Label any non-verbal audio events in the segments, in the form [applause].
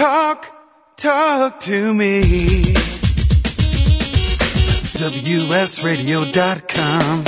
Talk, talk to me. WSRadio.com.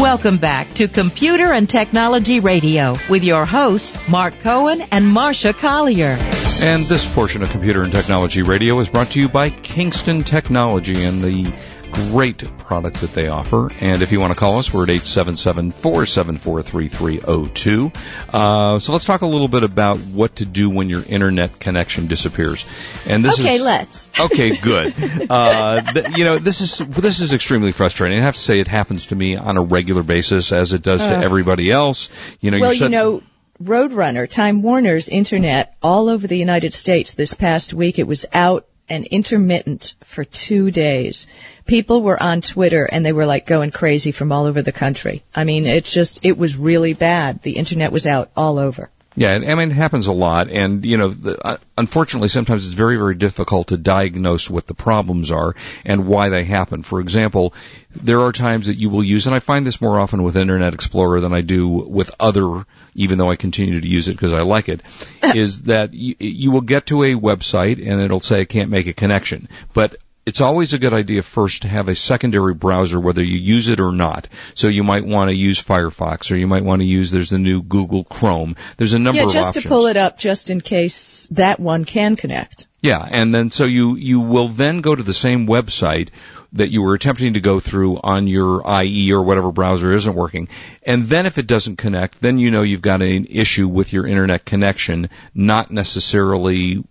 Welcome back to Computer and Technology Radio with your hosts, Mark Cohen and Marsha Collier. And this portion of Computer and Technology Radio is brought to you by Kingston Technology and the great product that they offer. And if you want to call us, we're at 877-474-3302. Uh, so let's talk a little bit about what to do when your internet connection disappears. And this okay, is, let's. [laughs] Okay, good. Uh, th- you know, this is this is extremely frustrating. I have to say, it happens to me on a regular basis, as it does to everybody else. You know, well, set- you know, Roadrunner, Time Warner's internet all over the United States this past week, it was out and intermittent for two days. People were on Twitter and they were like going crazy from all over the country. I mean, it's just, it was really bad. The internet was out all over. Yeah, and I mean, it happens a lot, and you know, the, uh, unfortunately, sometimes it's very, very difficult to diagnose what the problems are and why they happen. For example, there are times that you will use, and I find this more often with Internet Explorer than I do with other, even though I continue to use it because I like it, [laughs] is that you, you will get to a website and it'll say I can't make a connection, but it's always a good idea first to have a secondary browser whether you use it or not. So you might want to use Firefox or you might want to use there's the new Google Chrome. There's a number yeah, of just to pull it up just in case that one can connect. Yeah, and then so you you will then go to the same website that you were attempting to go through on your IE or whatever browser isn't working. And then if it doesn't connect, then you know you've got an issue with your internet connection, not necessarily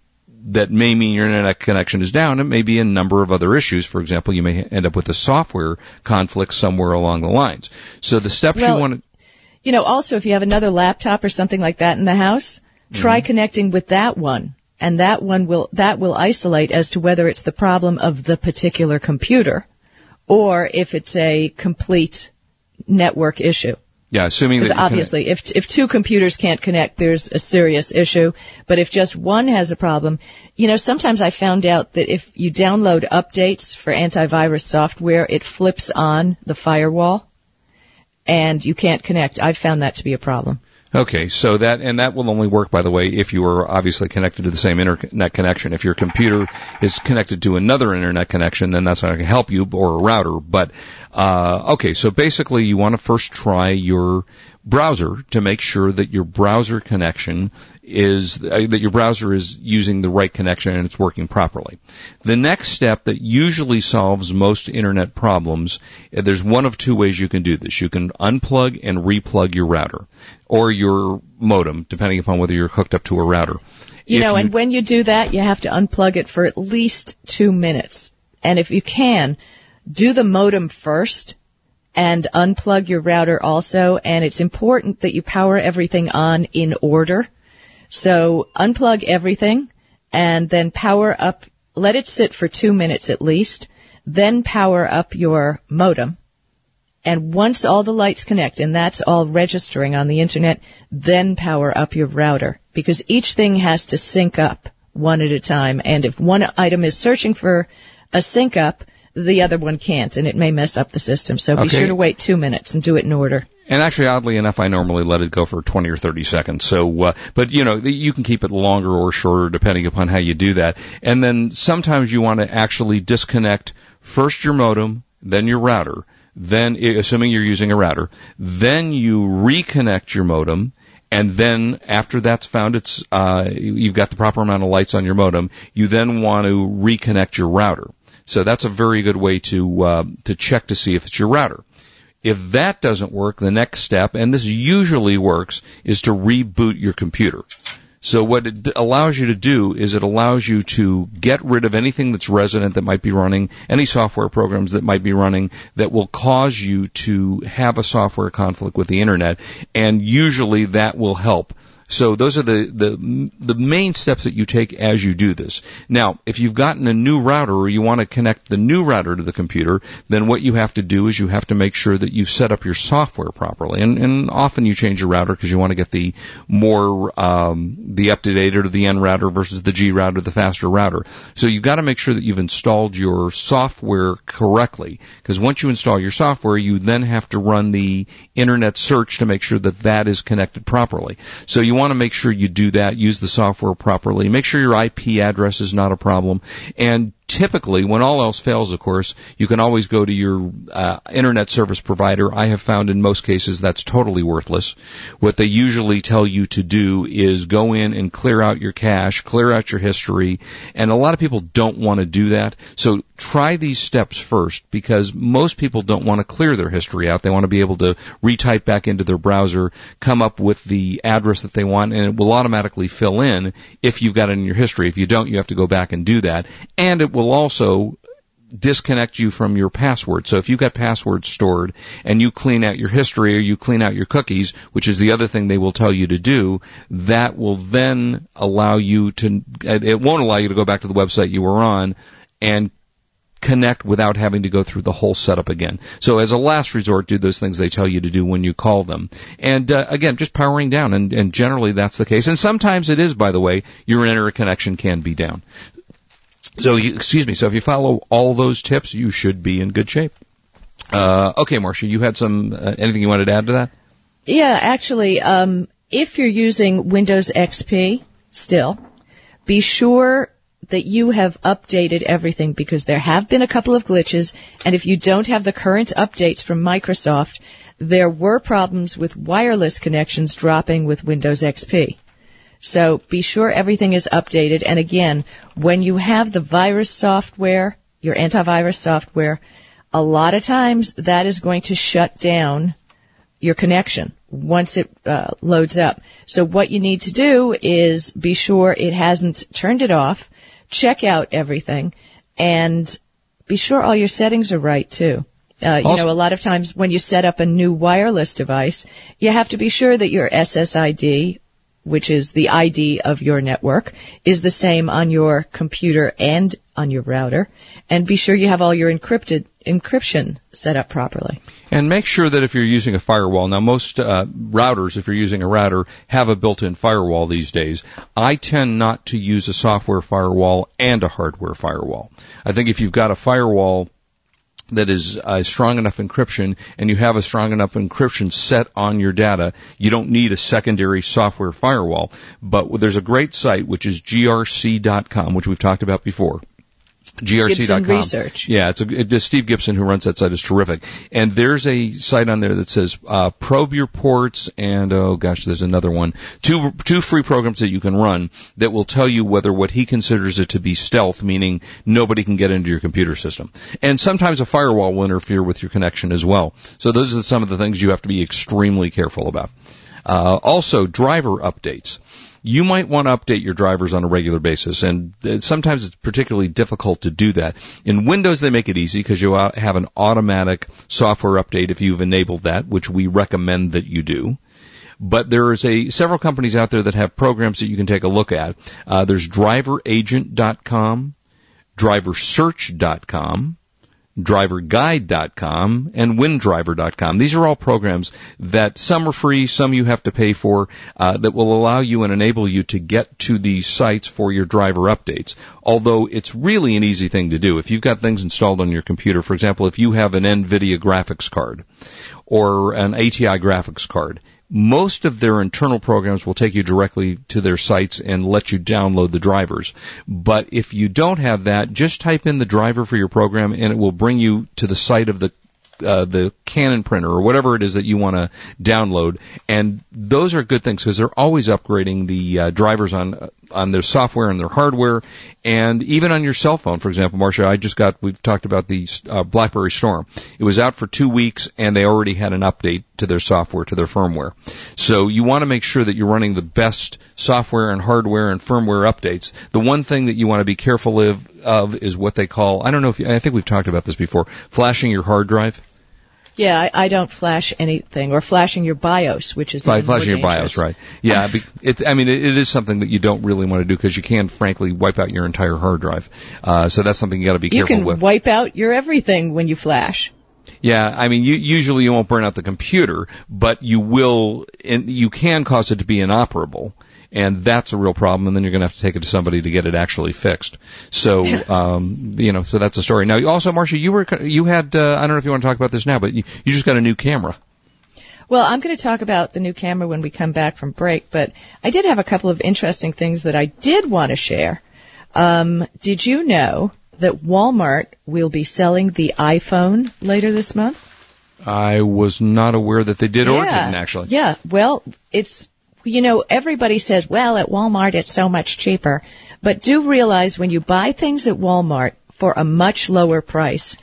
that may mean your internet connection is down. It may be a number of other issues. For example, you may end up with a software conflict somewhere along the lines. So the steps Well, you want to You know, also if you have another laptop or something like that in the house, try mm-hmm. connecting with that one. And that one will, that will isolate as to whether it's the problem of the particular computer or if it's a complete network issue. Yeah, assuming that connect- obviously, if if two computers can't connect, there's a serious issue. But if just one has a problem, you know, sometimes I found out that if you download updates for antivirus software, it flips on the firewall, and you can't connect. I've found that to be a problem. Okay, so that and that will only work, by the way, if you are obviously connected to the same internet connection. If your computer is connected to another internet connection, then that's not going to help you or a router. But uh, okay, so basically, you want to first try your browser to make sure that your browser connection is uh, that your browser is using the right connection and it's working properly. The next step that usually solves most internet problems, uh, there's one of two ways you can do this. You can unplug and replug your router or your modem, depending upon whether you're hooked up to a router. You If know, and when you do that, you have to unplug it for at least two minutes. And if you can, do the modem first and unplug your router also. And it's important that you power everything on in order. So unplug everything and then power up, let it sit for two minutes at least, then power up your modem. And once all the lights connect, and that's all registering on the internet, then power up your router. Because each thing has to sync up one at a time. And if one item is searching for a sync up, the other one can't, and it may mess up the system. So be Okay. sure to wait two minutes and do it in order. And actually, oddly enough, I normally let it go for 20 or 30 seconds. So, uh, but you know, you can keep it longer or shorter depending upon how you do that. And then sometimes you want to actually disconnect first your modem, then your router, then, assuming you're using a router, then you reconnect your modem, and then after that's found it's, uh, you've got the proper amount of lights on your modem, you then want to reconnect your router. So that's a very good way to, uh, to check to see if it's your router. If that doesn't work, the next step, and this usually works, is to reboot your computer. So what it allows you to do is it allows you to get rid of anything that's resident that might be running, any software programs that might be running that will cause you to have a software conflict with the internet, and usually that will help. So those are the, the, the main steps that you take as you do this. Now, if you've gotten a new router or you want to connect the new router to the computer, then what you have to do is you have to make sure that you've set up your software properly. And, and often you change your router because you want to get the more, um, the up to date or the N router versus the G router, the faster router. So you've got to make sure that you've installed your software correctly. Because once you install your software, you then have to run the internet search to make sure that that is connected properly. So you want to make sure you do that. Use the software properly. Make sure your IP address is not a problem. And typically, when all else fails, of course, you can always go to your uh, internet service provider. I have found in most cases that's totally worthless. What they usually tell you to do is go in and clear out your cache, clear out your history, and a lot of people don't want to do that. So try these steps first because most people don't want to clear their history out. They want to be able to retype back into their browser, come up with the address that they want, and it will automatically fill in if you've got it in your history. If you don't, you have to go back and do that. And it will will also disconnect you from your password. So if you've got passwords stored and you clean out your history or you clean out your cookies, which is the other thing they will tell you to do, that will then allow you to, it won't allow you to go back to the website you were on and connect without having to go through the whole setup again. So as a last resort, do those things they tell you to do when you call them. And uh, again, just powering down, and, and generally that's the case. And sometimes it is, by the way, your internet connection can be down. So, you, excuse me. So, if you follow all those tips, you should be in good shape. Uh, okay, Marsha, you had some uh, anything you wanted to add to that? Yeah, actually, um, if you're using Windows XP still, be sure that you have updated everything because there have been a couple of glitches, and if you don't have the current updates from Microsoft, there were problems with wireless connections dropping with Windows XP. So be sure everything is updated. And again, when you have the virus software, your antivirus software, a lot of times that is going to shut down your connection once it uh, loads up. So what you need to do is be sure it hasn't turned it off, check out everything, and be sure all your settings are right too. Uh, you know, a lot of times when you set up a new wireless device, you have to be sure that your SSID which is the ID of your network, is the same on your computer and on your router. And be sure you have all your encrypted encryption set up properly. And make sure that if you're using a firewall, now most uh, routers, if you're using a router, have a built-in firewall these days. I tend not to use a software firewall and a hardware firewall. I think if you've got a firewall that is strong enough encryption and you have a strong enough encryption set on your data, you don't need a secondary software firewall. But there's a great site which is grc.com, which we've talked about before grc.com. Research. Yeah, it's, a, it's Steve Gibson who runs that site is terrific. And there's a site on there that says uh, probe your ports and oh gosh, there's another one. Two two free programs that you can run that will tell you whether what he considers it to be stealth, meaning nobody can get into your computer system. And sometimes a firewall will interfere with your connection as well. So those are some of the things you have to be extremely careful about. Uh, also, driver updates you might want to update your drivers on a regular basis, and sometimes it's particularly difficult to do that. In Windows, they make it easy because you have an automatic software update if you've enabled that, which we recommend that you do but there's a several companies out there that have programs that you can take a look at. Uh, there's driveragent.com, driversearch.com, driverguide.com and windriver.com. These are all programs that some are free, some you have to pay for, uh, that will allow you and enable you to get to these sites for your driver updates. Although it's really an easy thing to do. If you've got things installed on your computer, for example, if you have an NVIDIA graphics card or an ATI graphics card, most of their internal programs will take you directly to their sites and let you download the drivers. But if you don't have that, just type in the driver for your program and it will bring you to the site of the uh, the Canon printer or whatever it is that you want to download, and those are good things because they're always upgrading the uh, drivers on on their software and their hardware, and even on your cell phone. For example, Marsha, I just got we've talked about the uh, BlackBerry Storm. It was out for two weeks, and they already had an update to their software to their firmware. So you want to make sure that you're running the best software and hardware and firmware updates. The one thing that you want to be careful of, of is what they call I don't know if you, I think we've talked about this before flashing your hard drive. Yeah, I, I, don't flash anything, or flashing your BIOS, which is By flashing your BIOS, right? Yeah, it, I mean, it, it is something that you don't really want to do because you can, frankly, wipe out your entire hard drive. Uh, so that's something you got to be you careful with. You can wipe out your everything when you flash. Yeah, I mean, you, usually you won't burn out the computer, but you will, and you can cause it to be inoperable and that's a real problem. And then you're going to have to take it to somebody to get it actually fixed. So, [laughs] um, you know, so that's a story. Now, also, Marsha, you were you had uh, I don't know if you want to talk about this now, but you, you just got a new camera. Well, I'm going to talk about the new camera when we come back from break, but I did have a couple of interesting things that I did want to share. Um, did you know that Walmart will be selling the iPhone later this month? I was not aware that they did or yeah. didn't actually. Yeah. Well, it's you know everybody says, well, at Walmart it's so much cheaper, but do realize when you buy things at Walmart for a much lower price,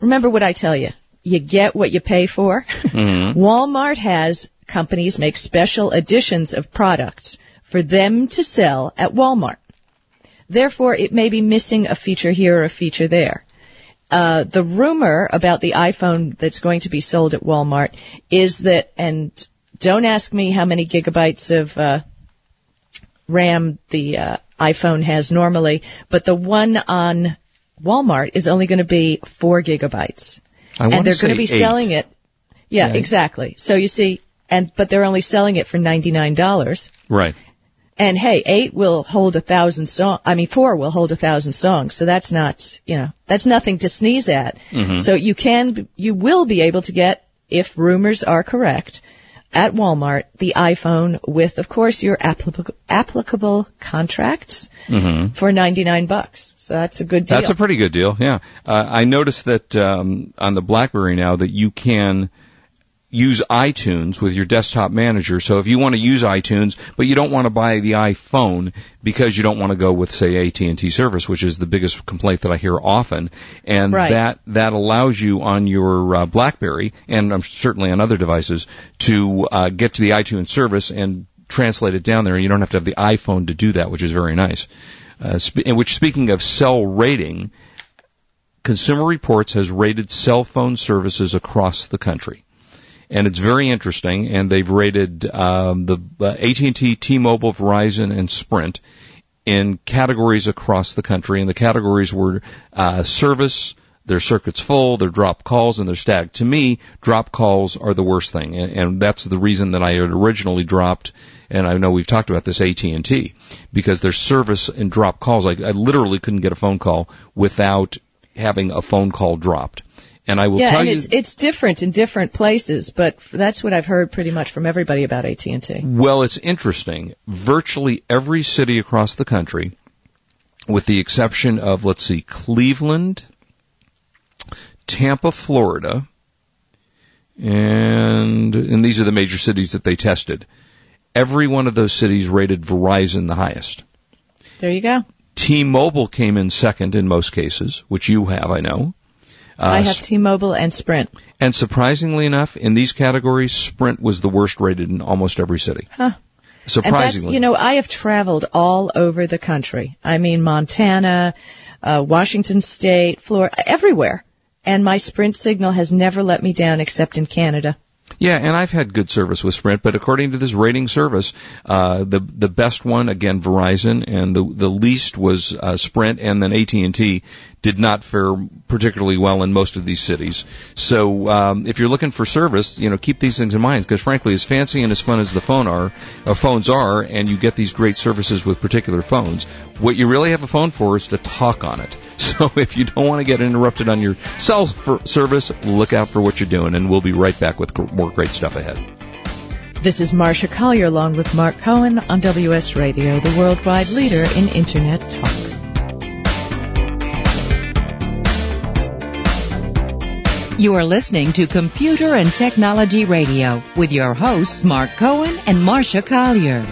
remember what I tell you. You get what you pay for. Mm-hmm. [laughs] Walmart has companies make special editions of products for them to sell at Walmart. Therefore, it may be missing a feature here or a feature there. Uh, the rumor about the iPhone that's going to be sold at Walmart is that, and don't ask me how many gigabytes of uh, RAM the uh, iPhone has normally, but the one on Walmart is only going to be four gigabytes, I and they're going to be eight. selling it. Yeah, Yeah. exactly. So you see, and but they're only selling it for ninety nine dollars. Right. And hey, eight will hold a thousand song. I mean, four will hold a thousand songs. So that's not, you know, that's nothing to sneeze at. So you can, you will be able to get, if rumors are correct, at Walmart the iPhone with, of course, your applicable applicable contracts for ninety nine bucks. So that's a good deal. That's a pretty good deal. Yeah. Uh, I noticed that um, on the BlackBerry now that you can use iTunes with your desktop manager. So if you want to use iTunes, but you don't want to buy the iPhone because you don't want to go with, say, AT&T service, which is the biggest complaint that I hear often, and Right. that that allows you on your uh, BlackBerry and um, certainly on other devices to uh, get to the iTunes service and translate it down there. and You don't have to have the iPhone to do that, which is very nice. Uh, sp- which, speaking of cell rating, Consumer Reports has rated cell phone services across the country. And it's very interesting, and they've rated um, the uh, AT&T, T-Mobile, Verizon, and Sprint in categories across the country. And the categories were uh, service, their circuits full, their drop calls, and their static. To me, drop calls are the worst thing, and, and that's the reason that I had originally dropped. And I know we've talked about this AT&T because their service and drop calls. I, I literally couldn't get a phone call without having a phone call dropped. And I will yeah, tell and you, it's it's different in different places, but that's what I've heard pretty much from everybody about AT and T. Well, it's interesting. Virtually every city across the country, with the exception of, let's see, Cleveland, Tampa, Florida, and, and these are the major cities that they tested. Every one of those cities rated Verizon the highest. There you go. T-Mobile came in second in most cases, which you have, I know. Uh, I have T-Mobile and Sprint. and surprisingly enough, in these categories, Sprint was the worst rated in almost every city. Huh. Surprisingly. you know, I have traveled all over the country. I mean, Montana, uh, Washington State, Florida, everywhere. And my Sprint signal has never let me down except in Canada. Yeah, and I've had good service with Sprint, but according to this rating service, uh, the the best one again Verizon, and the the least was uh, Sprint, and then AT and T did not fare particularly well in most of these cities. So um, if you're looking for service, you know keep these things in mind because frankly, as fancy and as fun as the phone are, uh, phones are, and you get these great services with particular phones, what you really have a phone for is to talk on it. [laughs] So if you don't want to get interrupted on your cell service, look out for what you're doing, and we'll be right back with more great stuff ahead. This is Marsha Collier along with Mark Cohen on WS Radio, the worldwide leader in Internet talk. You are listening to Computer and Technology Radio with your hosts Mark Cohen and Marsha Collier.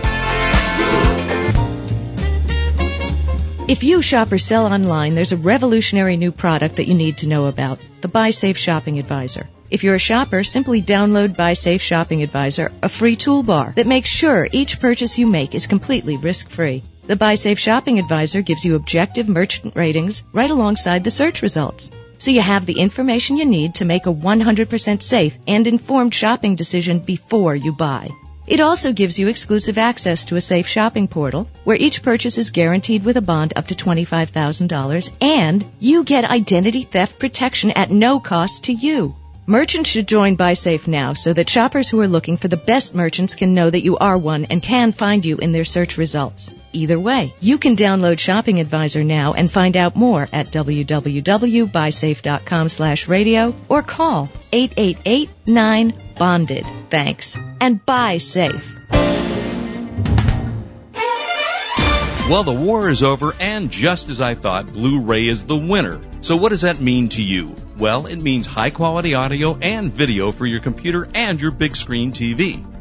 If you shop or sell online, there's a revolutionary new product that you need to know about, the BuySafe Shopping Advisor. If you're a shopper, simply download BuySafe Shopping Advisor, a free toolbar that makes sure each purchase you make is completely risk-free. The BuySafe Shopping Advisor gives you objective merchant ratings right alongside the search results. So you have the information you need to make a 100% safe and informed shopping decision before you buy. It also gives you exclusive access to a safe shopping portal where each purchase is guaranteed with a bond up to $25,000 and you get identity theft protection at no cost to you. Merchants should join BuySafe now so that shoppers who are looking for the best merchants can know that you are one and can find you in their search results. Either way. You can download Shopping Advisor now and find out more at www.buysafe.com slash radio or call 888-9-BONDED. Thanks. And buy safe. Well, the war is over, and just as I thought, Blu-ray is the winner. So what does that mean to you? Well, it means high quality audio and video for your computer and your big screen TV.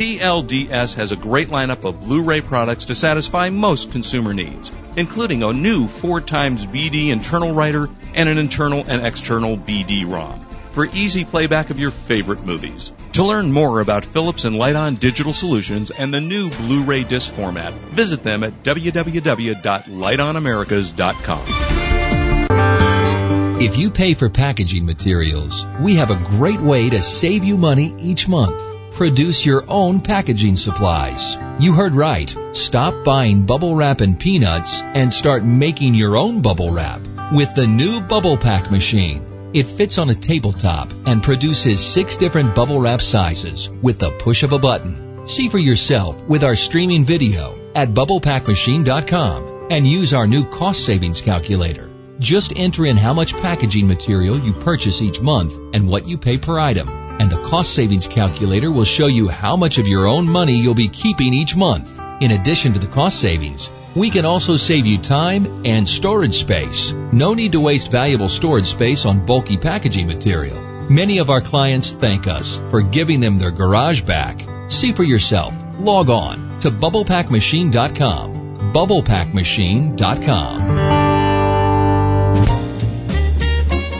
PLDS has a great lineup of Blu-ray products to satisfy most consumer needs, including a new 4 times BD internal writer and an internal and external BD ROM for easy playback of your favorite movies. To learn more about Philips and Lite-On digital solutions and the new Blu-ray disc format, visit them at www.liteonamericas.com. If you pay for packaging materials, we have a great way to save you money each month. Produce your own packaging supplies. You heard right. Stop buying bubble wrap and peanuts and start making your own bubble wrap with the new Bubble Pack machine. It fits on a tabletop and produces six different bubble wrap sizes with the push of a button. See for yourself with our streaming video at bubblepackmachine.com and use our new cost savings calculator. Just enter in how much packaging material you purchase each month and what you pay per item. And the cost savings calculator will show you how much of your own money you'll be keeping each month. In addition to the cost savings, we can also save you time and storage space. No need to waste valuable storage space on bulky packaging material. Many of our clients thank us for giving them their garage back. See for yourself. Log on to bubblepackmachine.com. bubblepackmachine.com.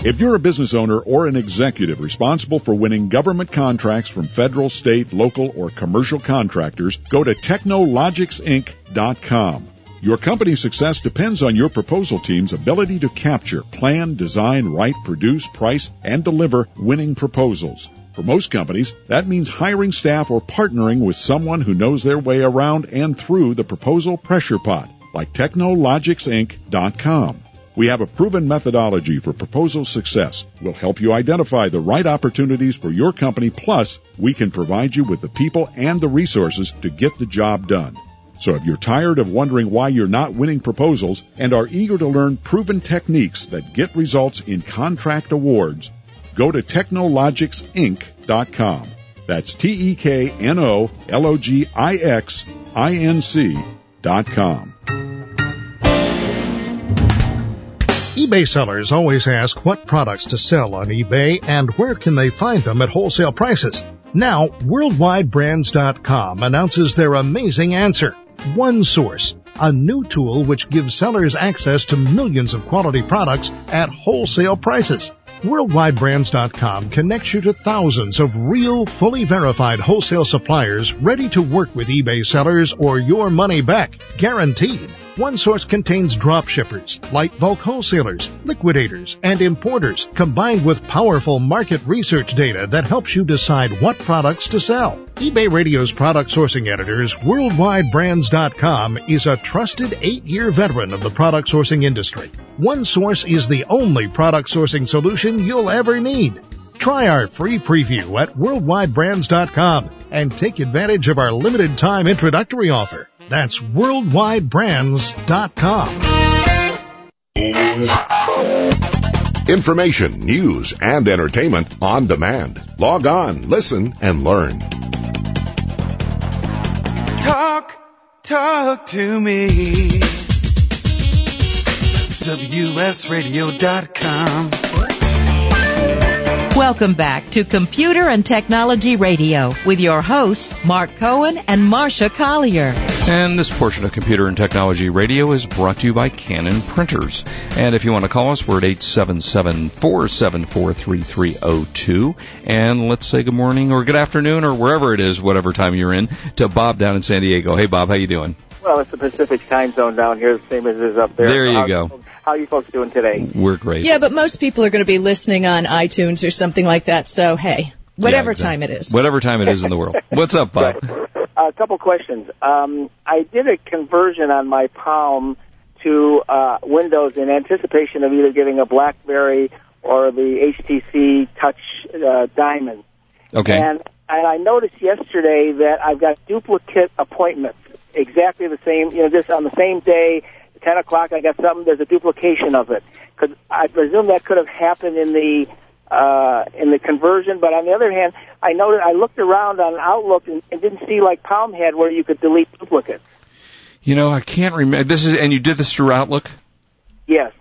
If you're a business owner or an executive responsible for winning government contracts from federal, state, local, or commercial contractors, go to teknologixinc.com. Your company's success depends on your proposal team's ability to capture, plan, design, write, produce, price, and deliver winning proposals. For most companies, that means hiring staff or partnering with someone who knows their way around and through the proposal pressure pot, like teknologixinc.com. We have a proven methodology for proposal success. We'll help you identify the right opportunities for your company, plus we can provide you with the people and the resources to get the job done. So if you're tired of wondering why you're not winning proposals and are eager to learn proven techniques that get results in contract awards, go to teknologixinc.com. That's T-E-K-N-O-L-O-G-I-X I-N-C dot com. eBay sellers always ask what products to sell on eBay and where can they find them at wholesale prices. Now, WorldwideBrands.com announces their amazing answer. OneSource, a new tool which gives sellers access to millions of quality products at wholesale prices. WorldwideBrands.com connects you to thousands of real, fully verified wholesale suppliers ready to work with eBay sellers or your money back, guaranteed. OneSource contains drop shippers, light bulk wholesalers, liquidators, and importers, combined with powerful market research data that helps you decide what products to sell. eBay Radio's product sourcing editors, WorldwideBrands.com, is a trusted eight-year veteran of the product sourcing industry. OneSource is the only product sourcing solution you'll ever need. Try our free preview at worldwidebrands.com and take advantage of our limited time introductory offer. That's worldwidebrands.com. Information, news, and entertainment on demand. Log on, listen, and learn. Talk, talk to me. WSRadio.com. Welcome back to Computer and Technology Radio with your hosts, Mark Cohen and Marsha Collier. And this portion of Computer and Technology Radio is brought to you by Canon Printers. And if you want to call us, we're at 877-474-3302. And let's say good morning or good afternoon or wherever it is, whatever time you're in, to Bob down in San Diego. Hey, Bob, how you doing? Well, it's the Pacific time zone down here, the same as it is up there. There you how's, go. How are you folks doing today? We're great. Yeah, but most people are going to be listening on iTunes or something like that. So hey, whatever Yeah, exactly. time it is. Whatever time it is in the world. [laughs] What's up, Bob? A couple questions. Um, I did a conversion on my Palm to uh, Windows in anticipation of either getting a BlackBerry or the HTC Touch uh, Diamond. Okay. And and I noticed yesterday that I've got duplicate appointments, exactly the same. You know, just on the same day, ten o'clock. I got something. There's a duplication of it. Could I presume that could have happened in the uh, in the conversion? But on the other hand, I noted I looked around on Outlook and, and didn't see like Palm had where you could delete duplicates. You know, I can't remember. This is, and you did this through Outlook? Yes.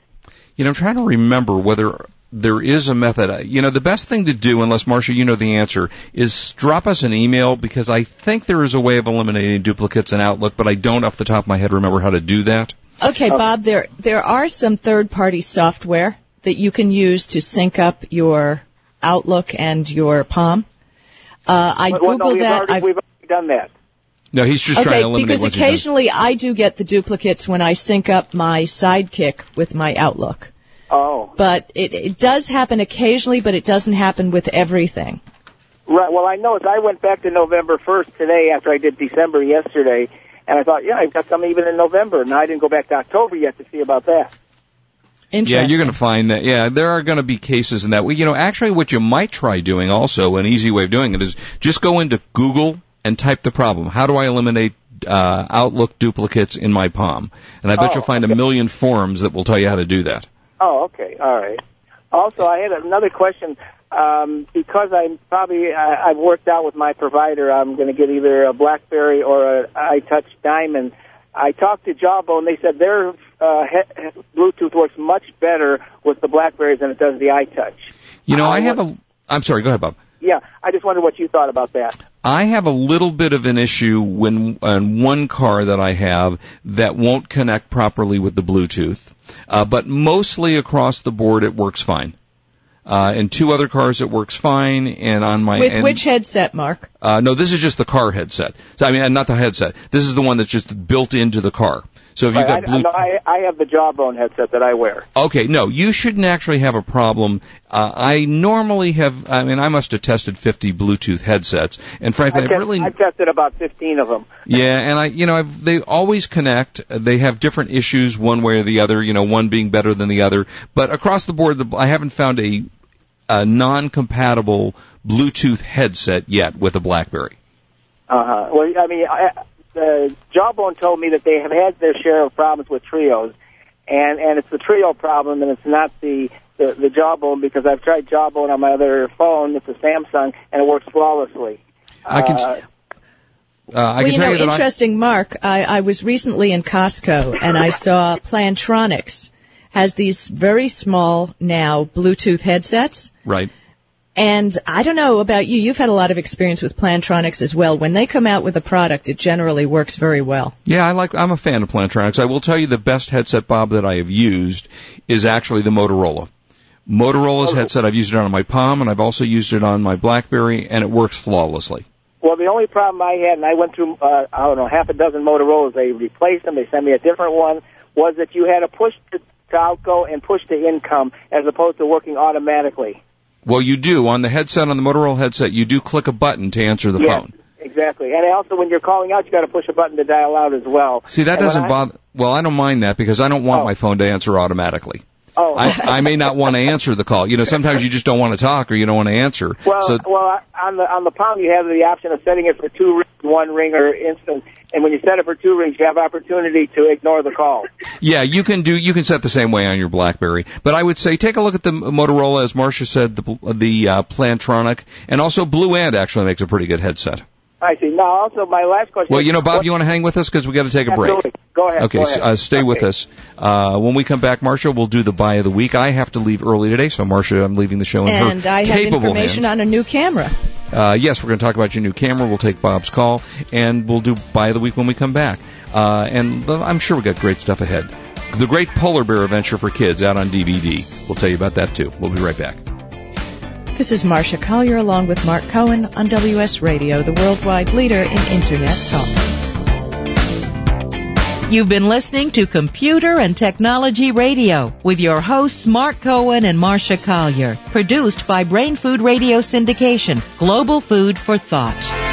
You know, I'm trying to remember whether there is a method. You know, the best thing to do, unless Marsha, you know the answer, is drop us an email because I think there is a way of eliminating duplicates in Outlook, but I don't off the top of my head remember how to do that. Okay, Bob, there there are some third-party software that you can use to sync up your Outlook and your Palm. Uh, I well, no, googled we've that. Already, I've- we've already done that. No, he's just trying to eliminate because once you've done- occasionally I do get the duplicates when I sync up my Sidekick with my Outlook. Oh. But it, it does happen occasionally, but it doesn't happen with everything. Right. Well, I noticed I went back to November 1st today after I did December yesterday, and I thought, yeah, I've got some even in November. And I didn't go back to October yet to see about that. Yeah, you're going to find that. Yeah, there are going to be cases in that. Well, you know, actually, what you might try doing also, an easy way of doing it is just go into Google and type the problem. How do I eliminate uh, Outlook duplicates in my Palm? And I bet Oh, you'll find a million forums that will tell you how to do that. Oh, okay. All right. Also, I had another question. Um, because I'm probably I, I've worked out with my provider, I'm going to get either a BlackBerry or a iTouch Diamond. I talked to Jawbone. They said their uh, he- Bluetooth works much better with the Blackberries than it does the iTouch. You know, I have a. I'm sorry. Go ahead, Bob. Yeah, I just wondered what you thought about that. I have a little bit of an issue when on one car that I have that won't connect properly with the Bluetooth, uh, but mostly across the board it works fine. Uh, in two other cars it works fine, and on my With and, which headset, Mark? uh, no, this is just the car headset. So, I mean, uh, not the headset. This is the one that's just built into the car. So if you've Right, got I, Bluetooth. no, I, I have the Jawbone headset that I wear. Okay, no, you shouldn't actually have a problem. Uh, I normally have, I mean, I must have tested 50 Bluetooth headsets, and frankly, I I've really, I've tested about 15 of them. yeah, and I, you know, I've, they always connect. They have different issues, one way or the other. You know, one being better than the other. But across the board, the, I haven't found a, a non-compatible Bluetooth headset yet with a BlackBerry. Uh huh. Well, I mean, I, uh, Jawbone told me that they have had their share of problems with Treos, and and it's the Treo problem, and it's not the the, the Jawbone because I've tried Jawbone on my other phone. It's a Samsung, and it works flawlessly. I can, Uh, uh, I well, can you tell know, you that I, interesting, Mark. I, I was recently in Costco and I saw Plantronics has these very small now Bluetooth headsets. right. And I don't know about you. You've had a lot of experience with Plantronics as well. When they come out with a product, it generally works very well. Yeah, I like. I'm a fan of Plantronics. I will tell you the best headset, Bob, that I have used is actually the Motorola. Motorola's headset. I've used it on my Palm, and I've also used it on my BlackBerry, and it works flawlessly. well, the only problem I had, and I went through uh, I don't know half a dozen Motorola's. They replaced them. They sent me a different one. Was that you had to push to, to outgo and push the income as opposed to working automatically. Well, you do on the headset on the Motorola headset. You do click a button to answer the Yes, phone. Exactly. And also, when you're calling out, you got to push a button to dial out as well. See, that And doesn't I- bother. Well, I don't mind that because I don't want Oh. my phone to answer automatically. Oh, I, I may not want to answer the call. You know, sometimes you just don't want to talk or you don't want to answer. well, so well, on the on the Palm, you have the option of setting it for two rings, one ring, or instant. And when you set it for two rings, you have opportunity to ignore the call. Yeah, you can do. You can set the same way on your BlackBerry, but I would say take a look at the Motorola, as Marsha said, the the uh, Plantronic, and also Blue Ant actually makes a pretty good headset. I see. Now, also, my last question. Well, you know, Bob, what- you want to hang with us because we got to take a break. Absolutely. Go ahead. Okay, go so, ahead. uh, stay with us. Uh, when we come back, Marsha, we'll do the buy of the week. I have to leave early today, so Marsha, I'm leaving the show in And her I have capable information hands. on a new camera. Uh, yes, we're going to talk about your new camera. We'll take Bob's call, and we'll do buy of the week when we come back. Uh, and I'm sure we got great stuff ahead. The Great Polar Bear Adventure for Kids out on DVD. We'll tell you about that too. We'll be right back. This is Marsha Collier along with Mark Cohen on WS Radio, the worldwide leader in Internet talk. You've been listening to Computer and Technology Radio with your hosts Mark Cohen and Marsha Collier, produced by Brain Food Radio Syndication, Global Food for Thought.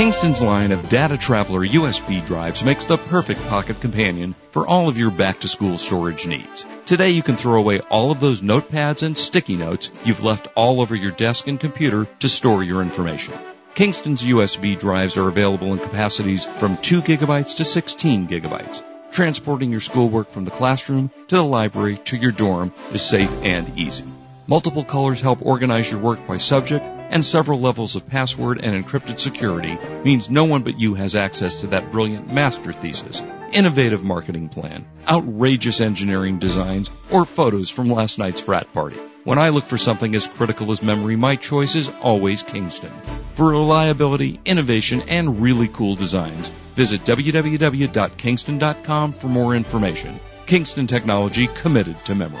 Kingston's line of DataTraveler USB drives makes the perfect pocket companion for all of your back to school storage needs. Today you can throw away all of those notepads and sticky notes you've left all over your desk and computer to store your information. Kingston's USB drives are available in capacities from 2 gigabytes to 16 gigabytes. Transporting your schoolwork from the classroom to the library to your dorm is safe and easy. Multiple colors help organize your work by subject, and several levels of password and encrypted security means no one but you has access to that brilliant master thesis, innovative marketing plan, outrageous engineering designs, or photos from last night's frat party. When I look for something as critical as memory, my choice is always Kingston. For reliability, innovation, and really cool designs, visit www.kingston.com for more information. Kingston Technology committed to memory.